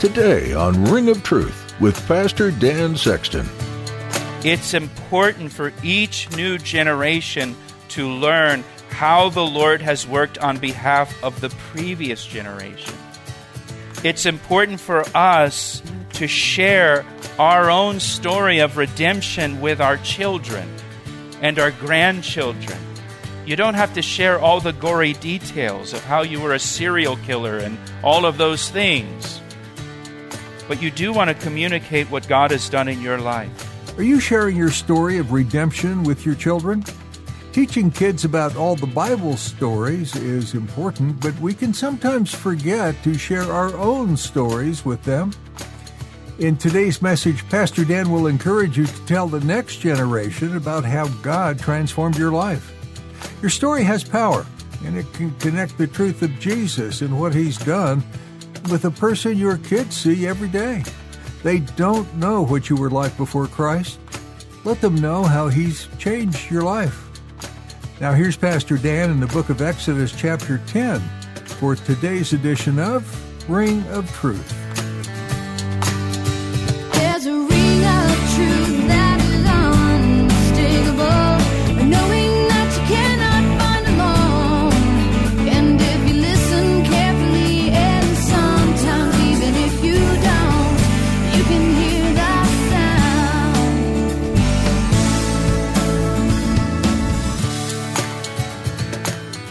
Today on Ring of Truth with Pastor Dan Sexton. It's important for each new generation to learn how the Lord has worked on behalf of the previous generation. It's important for us to share our own story of redemption with our children and our grandchildren. You don't have to share all the gory details of how you were a serial killer and all of those things but you do want to communicate what God has done in your life. Are you sharing your story of redemption with your children? Teaching kids about all the Bible stories is important, but we can sometimes forget to share our own stories with them. In today's message, Pastor Dan will encourage you to tell the next generation about how God transformed your life. Your story has power, and it can connect the truth of Jesus and what He's done with a person your kids see every day. They don't know what you were like before Christ. Let them know how He's changed your life. Now, here's Pastor Dan in the book of Exodus, chapter 10, for today's edition of Ring of Truth.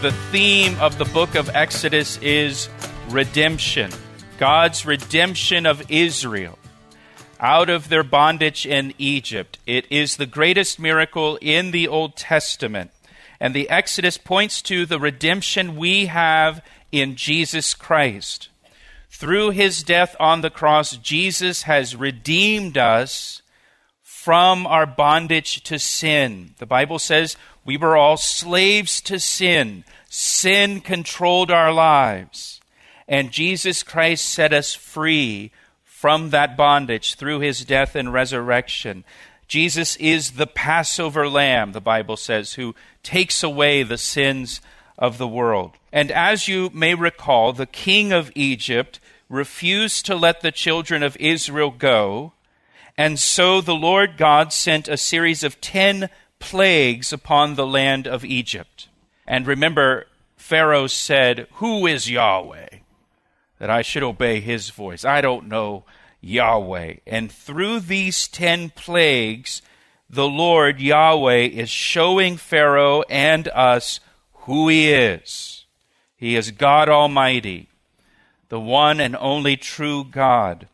The theme of the book of Exodus is redemption. God's redemption of Israel out of their bondage in Egypt. It is the greatest miracle in the Old Testament. And the Exodus points to the redemption we have in Jesus Christ. Through his death on the cross, Jesus has redeemed us from our bondage to sin. The Bible says we were all slaves to sin. Sin controlled our lives. And Jesus Christ set us free from that bondage through his death and resurrection. Jesus is the Passover lamb, the Bible says, who takes away the sins of the world. And as you may recall, the king of Egypt refused to let the children of Israel go. And so the Lord God sent a series of ten plagues upon the land of Egypt. And remember, Pharaoh said, Who is Yahweh? That I should obey his voice. I don't know Yahweh. And through these ten plagues, the Lord Yahweh is showing Pharaoh and us who he is. He is God Almighty, the one and only true God.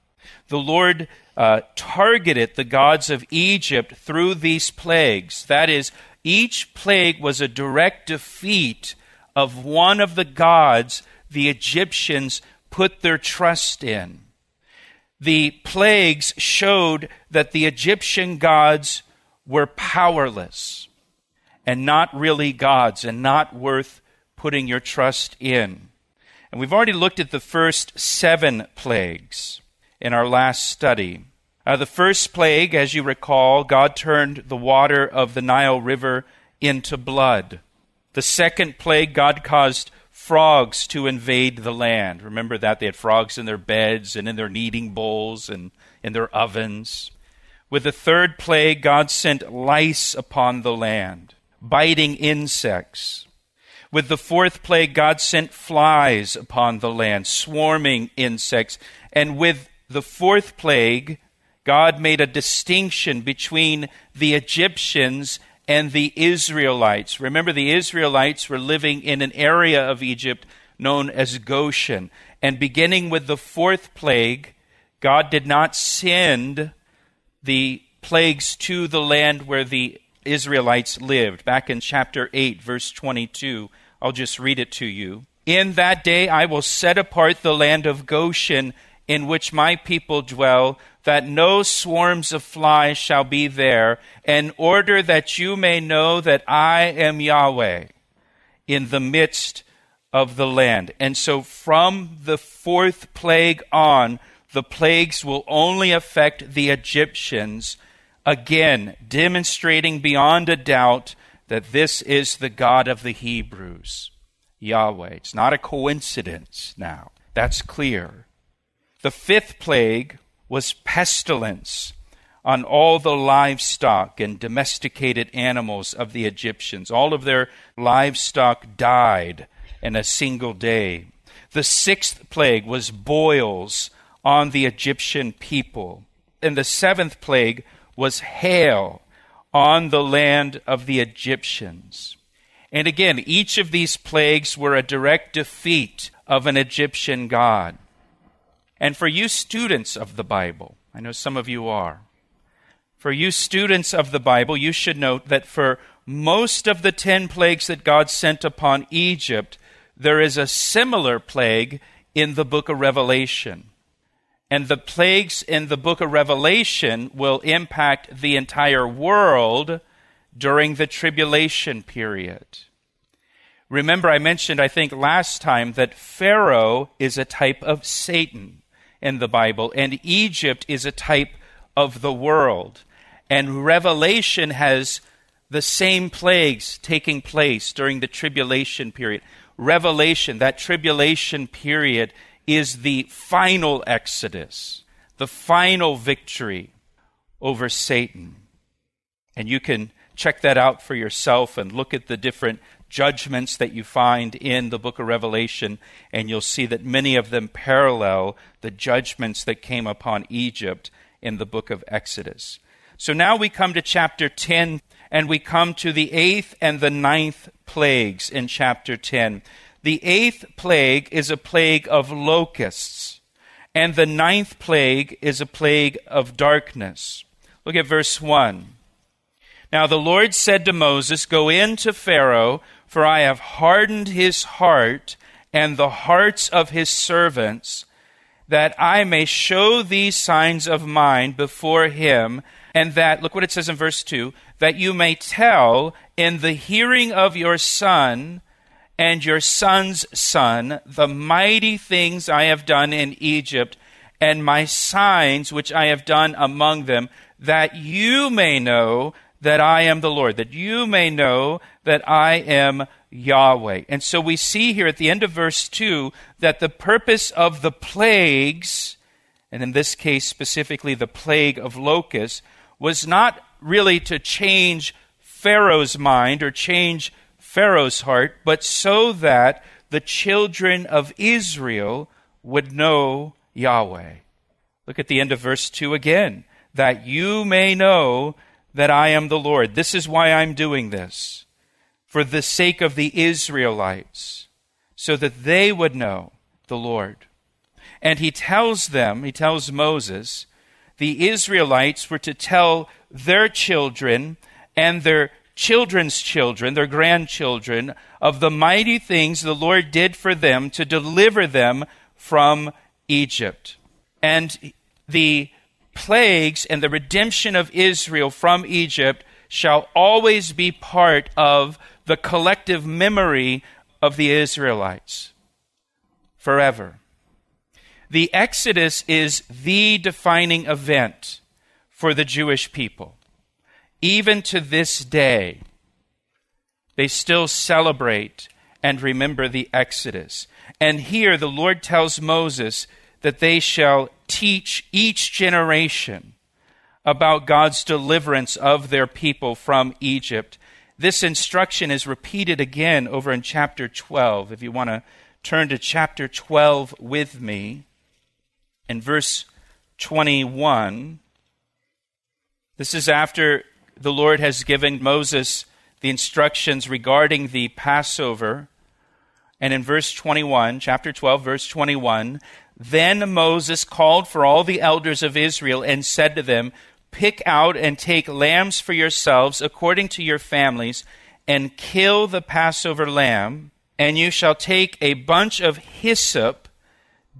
The Lord uh, targeted the gods of Egypt through these plagues. That is, each plague was a direct defeat of one of the gods the Egyptians put their trust in. The plagues showed that the Egyptian gods were powerless and not really gods and not worth putting your trust in. And we've already looked at the first seven plagues in our last study. Uh, the first plague, as you recall, God turned the water of the Nile River into blood. The second plague, God caused frogs to invade the land. Remember that? They had frogs in their beds and in their kneading bowls and in their ovens. With the third plague, God sent lice upon the land, biting insects. With the fourth plague, God sent flies upon the land, swarming insects. And with the fourth plague, God made a distinction between the Egyptians and the Israelites. Remember, the Israelites were living in an area of Egypt known as Goshen. And beginning with the fourth plague, God did not send the plagues to the land where the Israelites lived. Back in chapter 8, verse 22, I'll just read it to you. In that day I will set apart the land of Goshen in which my people dwell, that no swarms of flies shall be there, in order that you may know that I am Yahweh in the midst of the land. And so from the fourth plague on, the plagues will only affect the Egyptians, again, demonstrating beyond a doubt that this is the God of the Hebrews, Yahweh. It's not a coincidence now. That's clear. The fifth plague was pestilence on all the livestock and domesticated animals of the Egyptians. All of their livestock died in a single day. The sixth plague was boils on the Egyptian people. And the seventh plague was hail on the land of the Egyptians. And again, each of these plagues were a direct defeat of an Egyptian god. And for you students of the Bible, I know some of you are, for you students of the Bible, you should note that for most of the ten plagues that God sent upon Egypt, there is a similar plague in the book of Revelation. And the plagues in the book of Revelation will impact the entire world during the tribulation period. Remember, I mentioned, I think, last time that Pharaoh is a type of Satan in the Bible, and Egypt is a type of the world. And Revelation has the same plagues taking place during the tribulation period. Revelation, that tribulation period, is the final exodus, the final victory over Satan. And you can check that out for yourself and look at the different judgments that you find in the book of Revelation, and you'll see that many of them parallel the judgments that came upon Egypt in the book of Exodus. So now we come to chapter 10, and we come to the eighth and the ninth plagues in chapter 10. The eighth plague is a plague of locusts, and the ninth plague is a plague of darkness. Look at verse 1. Now the Lord said to Moses, Go in to Pharaoh, for I have hardened his heart and the hearts of his servants, that I may show these signs of mine before him, and that, look what it says in verse 2, that you may tell in the hearing of your son and your son's son the mighty things I have done in Egypt, and my signs which I have done among them, that you may know that I am the Lord, that you may know that I am Yahweh. And so we see here at the end of verse 2 that the purpose of the plagues, and in this case specifically the plague of locusts, was not really to change Pharaoh's mind or change Pharaoh's heart, but so that the children of Israel would know Yahweh. Look at the end of verse 2 again. That you may know that I am the Lord. This is why I'm doing this. For the sake of the Israelites, so that they would know the Lord. And he tells them, he tells Moses, the Israelites were to tell their children and their children's children, their grandchildren, of the mighty things the Lord did for them to deliver them from Egypt. And the plagues and the redemption of Israel from Egypt shall always be part of the collective memory of the Israelites forever. The Exodus is the defining event for the Jewish people even to this day, they still celebrate and remember the Exodus. And here the Lord tells Moses that they shall teach each generation about God's deliverance of their people from Egypt. This instruction is repeated again over in chapter 12. If you want to turn to chapter 12 with me, in verse 21, this is after the Lord has given Moses the instructions regarding the Passover. And in verse 21, chapter 12, verse 21, then Moses called for all the elders of Israel and said to them, Pick out and take lambs for yourselves according to your families, and kill the Passover lamb. And you shall take a bunch of hyssop,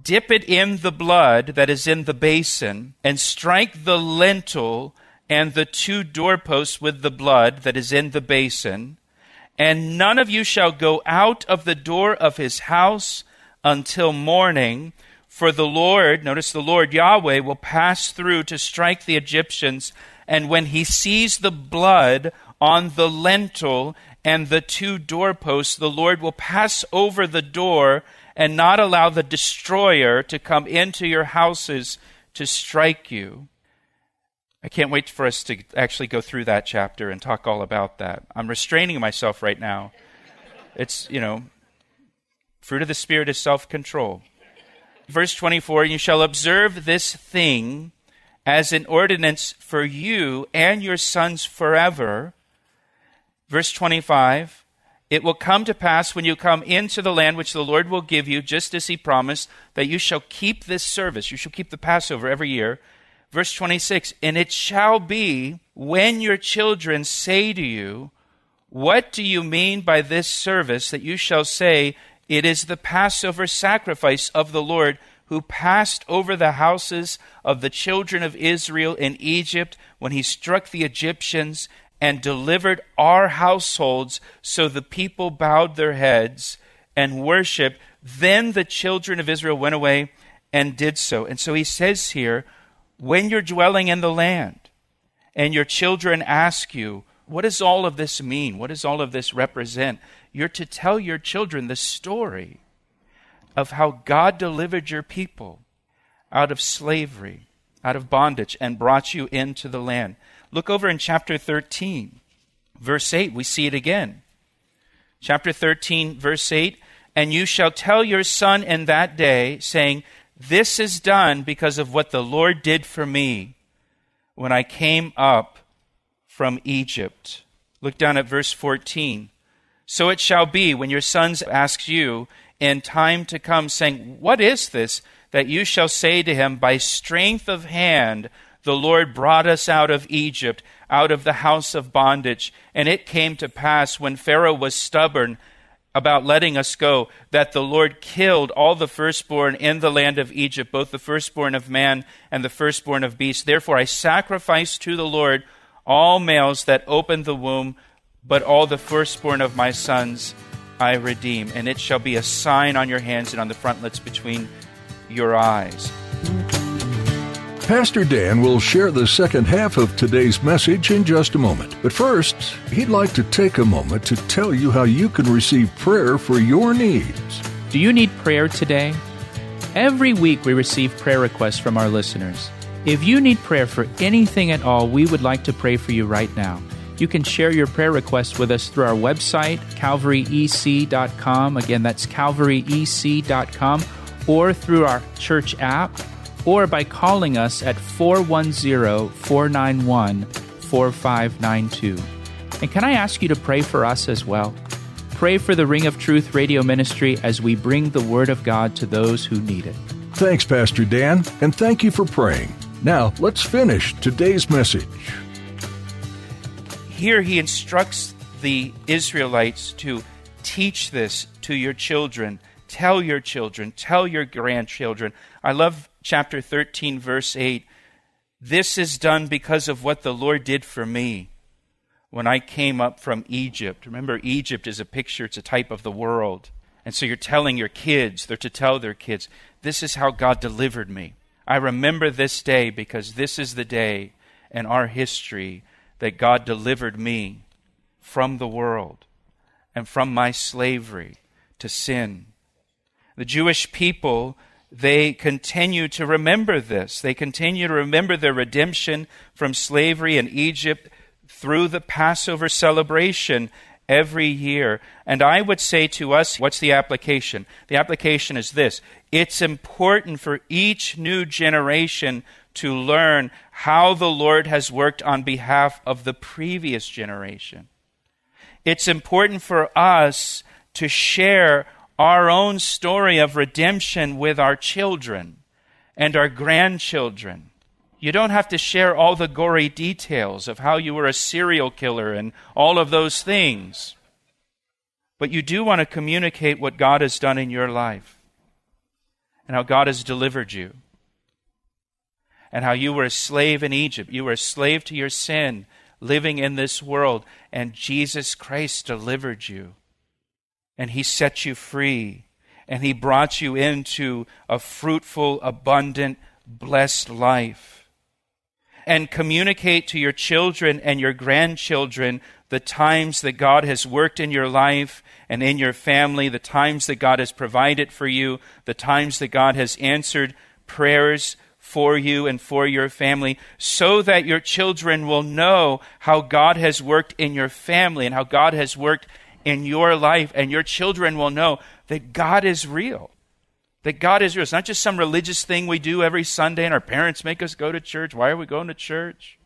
dip it in the blood that is in the basin, and strike the lintel and the two doorposts with the blood that is in the basin. And none of you shall go out of the door of his house until morning. For the Lord, notice the Lord Yahweh, will pass through to strike the Egyptians. And when he sees the blood on the lintel and the two doorposts, the Lord will pass over the door and not allow the destroyer to come into your houses to strike you. I can't wait for us to actually go through that chapter and talk all about that. I'm restraining myself right now. It's, you know, fruit of the Spirit is self control. Verse 24 You shall observe this thing as an ordinance for you and your sons forever. Verse 25 It will come to pass when you come into the land which the Lord will give you, just as he promised, that you shall keep this service. You shall keep the Passover every year Verse 26 And it shall be when your children say to you, What do you mean by this service? that you shall say, It is the Passover sacrifice of the Lord who passed over the houses of the children of Israel in Egypt when he struck the Egyptians and delivered our households so the people bowed their heads and worshiped. Then the children of Israel went away and did so. And so he says here, when you're dwelling in the land and your children ask you, What does all of this mean? What does all of this represent? You're to tell your children the story of how God delivered your people out of slavery, out of bondage, and brought you into the land. Look over in chapter 13, verse 8. We see it again. Chapter 13, verse 8 And you shall tell your son in that day, saying, this is done because of what the Lord did for me when I came up from Egypt. Look down at verse 14. So it shall be when your sons ask you in time to come, saying, What is this? that you shall say to him, By strength of hand the Lord brought us out of Egypt, out of the house of bondage. And it came to pass when Pharaoh was stubborn about letting us go, that the Lord killed all the firstborn in the land of Egypt, both the firstborn of man and the firstborn of beast. Therefore I sacrifice to the Lord all males that open the womb, but all the firstborn of my sons I redeem. And it shall be a sign on your hands and on the frontlets between your eyes. Pastor Dan will share the second half of today's message in just a moment. But first, he'd like to take a moment to tell you how you can receive prayer for your needs. Do you need prayer today? Every week we receive prayer requests from our listeners. If you need prayer for anything at all, we would like to pray for you right now. You can share your prayer requests with us through our website, calvaryec.com. Again, that's calvaryec.com, or through our church app or by calling us at 410 491 4592. And can I ask you to pray for us as well? Pray for the Ring of Truth radio ministry as we bring the Word of God to those who need it. Thanks, Pastor Dan, and thank you for praying. Now, let's finish today's message. Here he instructs the Israelites to teach this to your children, tell your children, tell your grandchildren. I love chapter 13, verse 8 This is done because of what the Lord did for me when I came up from Egypt. Remember, Egypt is a picture, it's a type of the world. And so you're telling your kids, they're to tell their kids, this is how God delivered me. I remember this day because this is the day in our history that God delivered me from the world and from my slavery to sin. The Jewish people they continue to remember this. They continue to remember their redemption from slavery in Egypt through the Passover celebration every year. And I would say to us, what's the application? The application is this it's important for each new generation to learn how the Lord has worked on behalf of the previous generation. It's important for us to share our own story of redemption with our children and our grandchildren. You don't have to share all the gory details of how you were a serial killer and all of those things. But you do want to communicate what God has done in your life and how God has delivered you and how you were a slave in Egypt. You were a slave to your sin, living in this world, and Jesus Christ delivered you. And He set you free, and He brought you into a fruitful, abundant, blessed life. And communicate to your children and your grandchildren the times that God has worked in your life and in your family, the times that God has provided for you, the times that God has answered prayers for you and for your family, so that your children will know how God has worked in your family and how God has worked in your life, and your children will know that God is real. That God is real. It's not just some religious thing we do every Sunday and our parents make us go to church. Why are we going to church?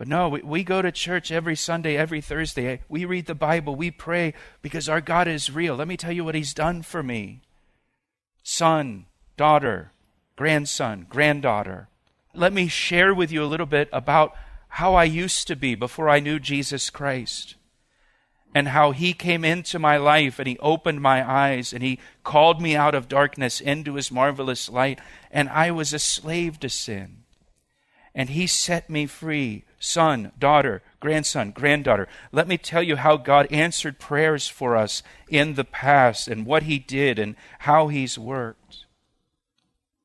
But no, we, we go to church every Sunday, every Thursday. We read the Bible, we pray because our God is real. Let me tell you what He's done for me. Son, daughter, grandson, granddaughter. Let me share with you a little bit about how I used to be before I knew Jesus Christ and how he came into my life and he opened my eyes and he called me out of darkness into his marvelous light and I was a slave to sin. And he set me free, son, daughter, grandson, granddaughter. Let me tell you how God answered prayers for us in the past and what he did and how he's worked.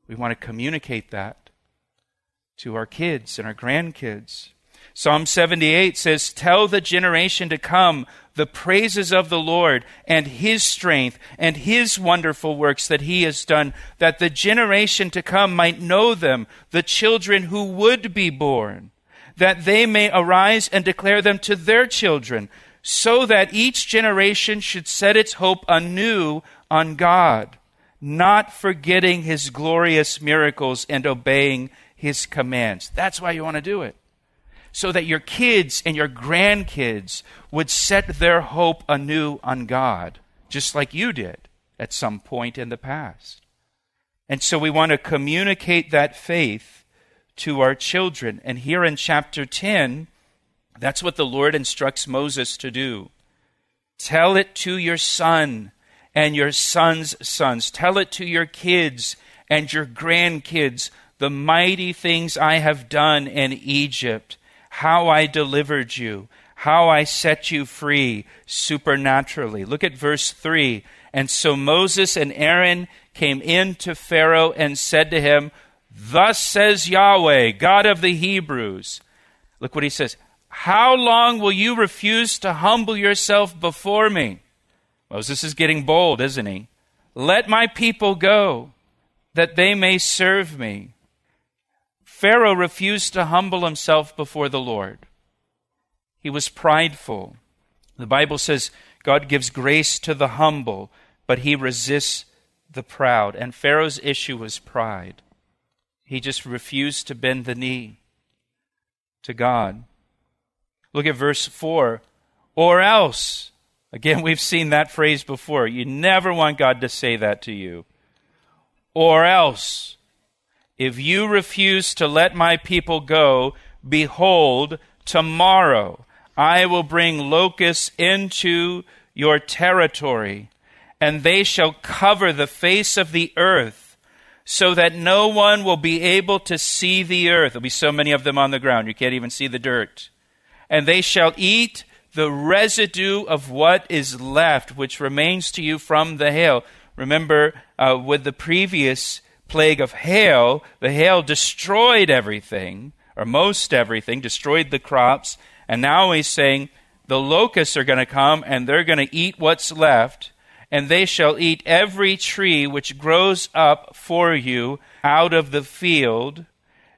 We want to communicate that to our kids and our grandkids. Psalm 78 says, Tell the generation to come the praises of the Lord and his strength and his wonderful works that he has done, that the generation to come might know them, the children who would be born, that they may arise and declare them to their children, so that each generation should set its hope anew on God not forgetting his glorious miracles and obeying his commands. That's why you want to do it. So that your kids and your grandkids would set their hope anew on God, just like you did at some point in the past. And so we want to communicate that faith to our children. And here in chapter 10, that's what the Lord instructs Moses to do. Tell it to your son and your sons' sons. Tell it to your kids and your grandkids the mighty things I have done in Egypt, how I delivered you, how I set you free supernaturally. Look at verse 3. And so Moses and Aaron came in to Pharaoh and said to him, Thus says Yahweh, God of the Hebrews. Look what he says. How long will you refuse to humble yourself before me? Moses is getting bold, isn't he? Let my people go, that they may serve me. Pharaoh refused to humble himself before the Lord. He was prideful. The Bible says God gives grace to the humble, but he resists the proud. And Pharaoh's issue was pride. He just refused to bend the knee to God. Look at verse 4. Or else, Again, we've seen that phrase before. You never want God to say that to you. Or else, if you refuse to let my people go, behold, tomorrow I will bring locusts into your territory, and they shall cover the face of the earth, so that no one will be able to see the earth. There'll be so many of them on the ground, you can't even see the dirt. And they shall eat the residue of what is left, which remains to you from the hail. Remember, uh, with the previous plague of hail, the hail destroyed everything, or most everything, destroyed the crops. And now he's saying the locusts are going to come and they're going to eat what's left, and they shall eat every tree which grows up for you out of the field.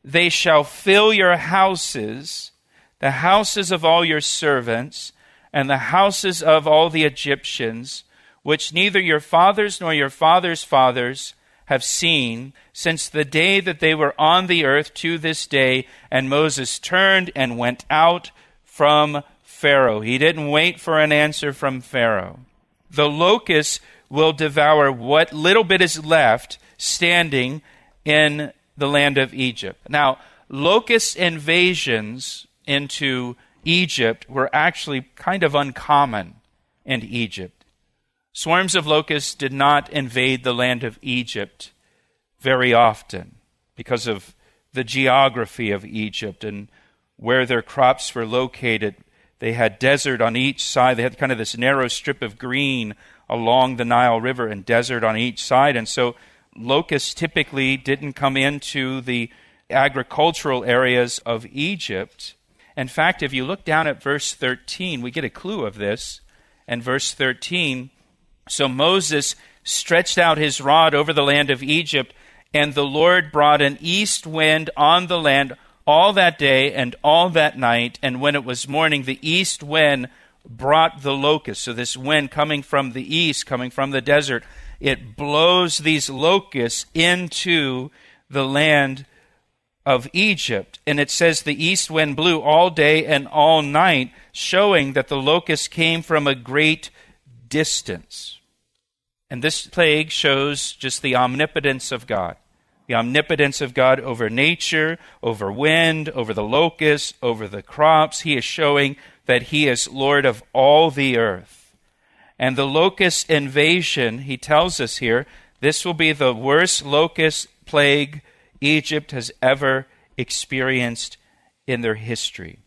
They shall fill your houses the houses of all your servants, and the houses of all the Egyptians, which neither your fathers nor your fathers' fathers have seen, since the day that they were on the earth to this day. And Moses turned and went out from Pharaoh. He didn't wait for an answer from Pharaoh. The locusts will devour what little bit is left standing in the land of Egypt. Now, locust invasions into Egypt were actually kind of uncommon in Egypt. Swarms of locusts did not invade the land of Egypt very often because of the geography of Egypt and where their crops were located. They had desert on each side. They had kind of this narrow strip of green along the Nile River and desert on each side. And so locusts typically didn't come into the agricultural areas of Egypt. In fact, if you look down at verse 13, we get a clue of this. And verse 13 So Moses stretched out his rod over the land of Egypt, and the Lord brought an east wind on the land all that day and all that night. And when it was morning, the east wind brought the locusts. So, this wind coming from the east, coming from the desert, it blows these locusts into the land of Egypt. And it says the east wind blew all day and all night, showing that the locusts came from a great distance. And this plague shows just the omnipotence of God. The omnipotence of God over nature, over wind, over the locusts, over the crops. He is showing that He is Lord of all the earth. And the locust invasion, he tells us here, this will be the worst locust plague Egypt has ever experienced in their history.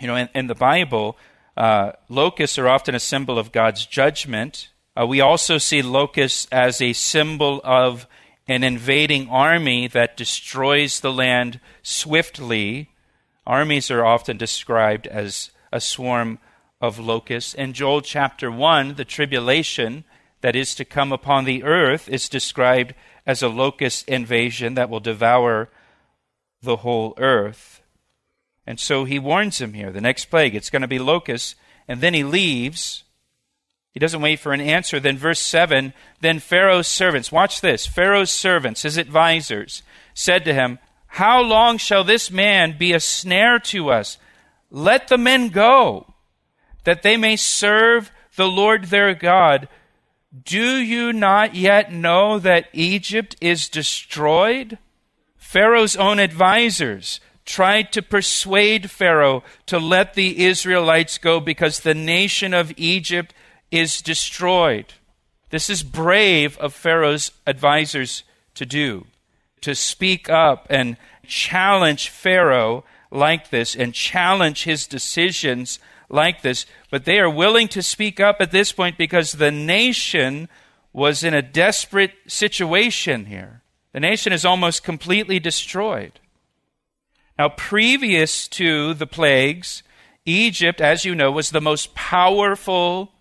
You know, in, in the Bible, uh, locusts are often a symbol of God's judgment. Uh, we also see locusts as a symbol of an invading army that destroys the land swiftly. Armies are often described as a swarm of locusts. In Joel chapter 1, the tribulation that is to come upon the earth is described as a locust invasion that will devour the whole earth. And so he warns him here the next plague, it's going to be locusts. And then he leaves. He doesn't wait for an answer. Then, verse 7 Then Pharaoh's servants, watch this Pharaoh's servants, his advisers, said to him, How long shall this man be a snare to us? Let the men go, that they may serve the Lord their God. Do you not yet know that Egypt is destroyed? Pharaoh's own advisers tried to persuade Pharaoh to let the Israelites go because the nation of Egypt is destroyed. This is brave of Pharaoh's advisers to do, to speak up and challenge Pharaoh like this and challenge his decisions like this, but they are willing to speak up at this point because the nation was in a desperate situation here. The nation is almost completely destroyed. Now, previous to the plagues, Egypt, as you know, was the most powerful,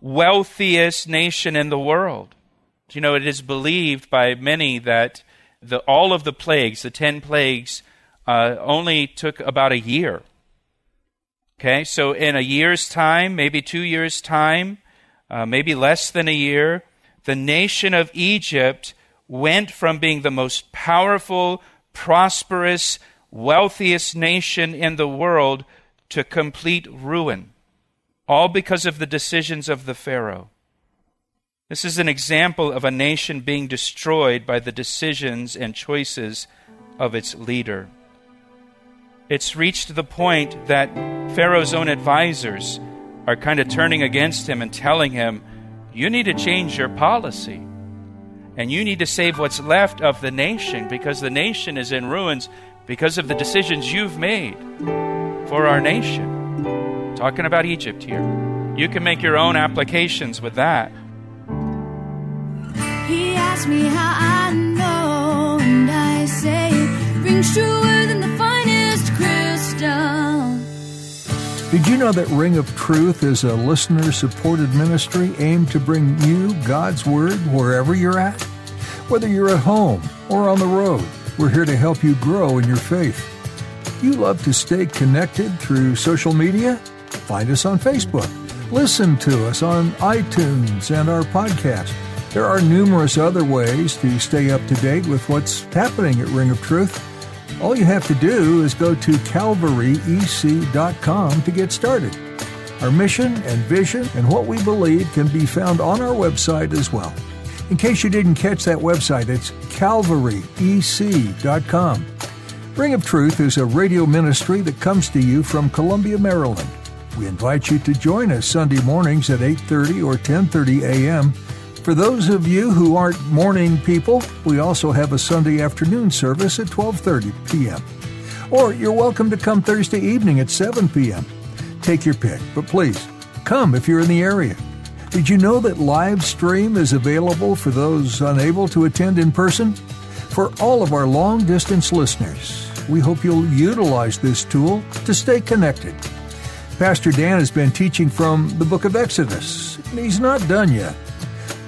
wealthiest nation in the world. You know, it is believed by many that the, all of the plagues, the ten plagues, uh, only took about a year. Okay, so in a year's time, maybe two years' time, uh, maybe less than a year, the nation of Egypt went from being the most powerful, prosperous, wealthiest nation in the world to complete ruin, all because of the decisions of the Pharaoh. This is an example of a nation being destroyed by the decisions and choices of its leader it's reached the point that Pharaoh's own advisors are kind of turning against him and telling him, You need to change your policy. And you need to save what's left of the nation because the nation is in ruins because of the decisions you've made for our nation. Talking about Egypt here. You can make your own applications with that. He asked me how I know, and I say it rings truer than the Did you know that Ring of Truth is a listener supported ministry aimed to bring you God's Word wherever you're at? Whether you're at home or on the road, we're here to help you grow in your faith. You love to stay connected through social media? Find us on Facebook. Listen to us on iTunes and our podcast. There are numerous other ways to stay up to date with what's happening at Ring of Truth. All you have to do is go to calvaryec.com to get started. Our mission and vision and what we believe can be found on our website as well. In case you didn't catch that website, it's calvaryec.com. Ring of Truth is a radio ministry that comes to you from Columbia, Maryland. We invite you to join us Sunday mornings at 8:30 or 10:30 a.m. For those of you who aren't morning people, we also have a Sunday afternoon service at 12:30 p.m. Or you're welcome to come Thursday evening at 7 p.m. Take your pick, but please come if you're in the area. Did you know that live stream is available for those unable to attend in person? For all of our long distance listeners, we hope you'll utilize this tool to stay connected. Pastor Dan has been teaching from the book of Exodus, and he's not done yet.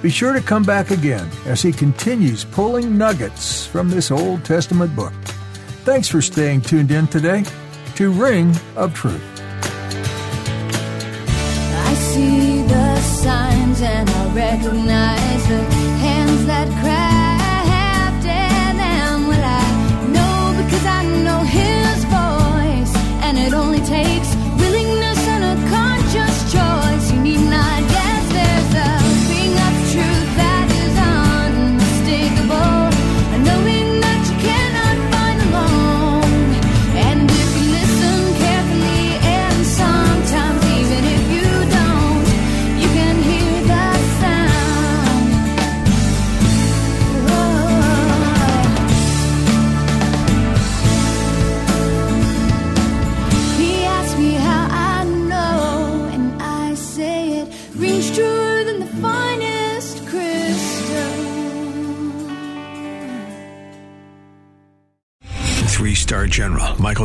Be sure to come back again as he continues pulling nuggets from this Old Testament book. Thanks for staying tuned in today to Ring of Truth. I see the signs and I recognize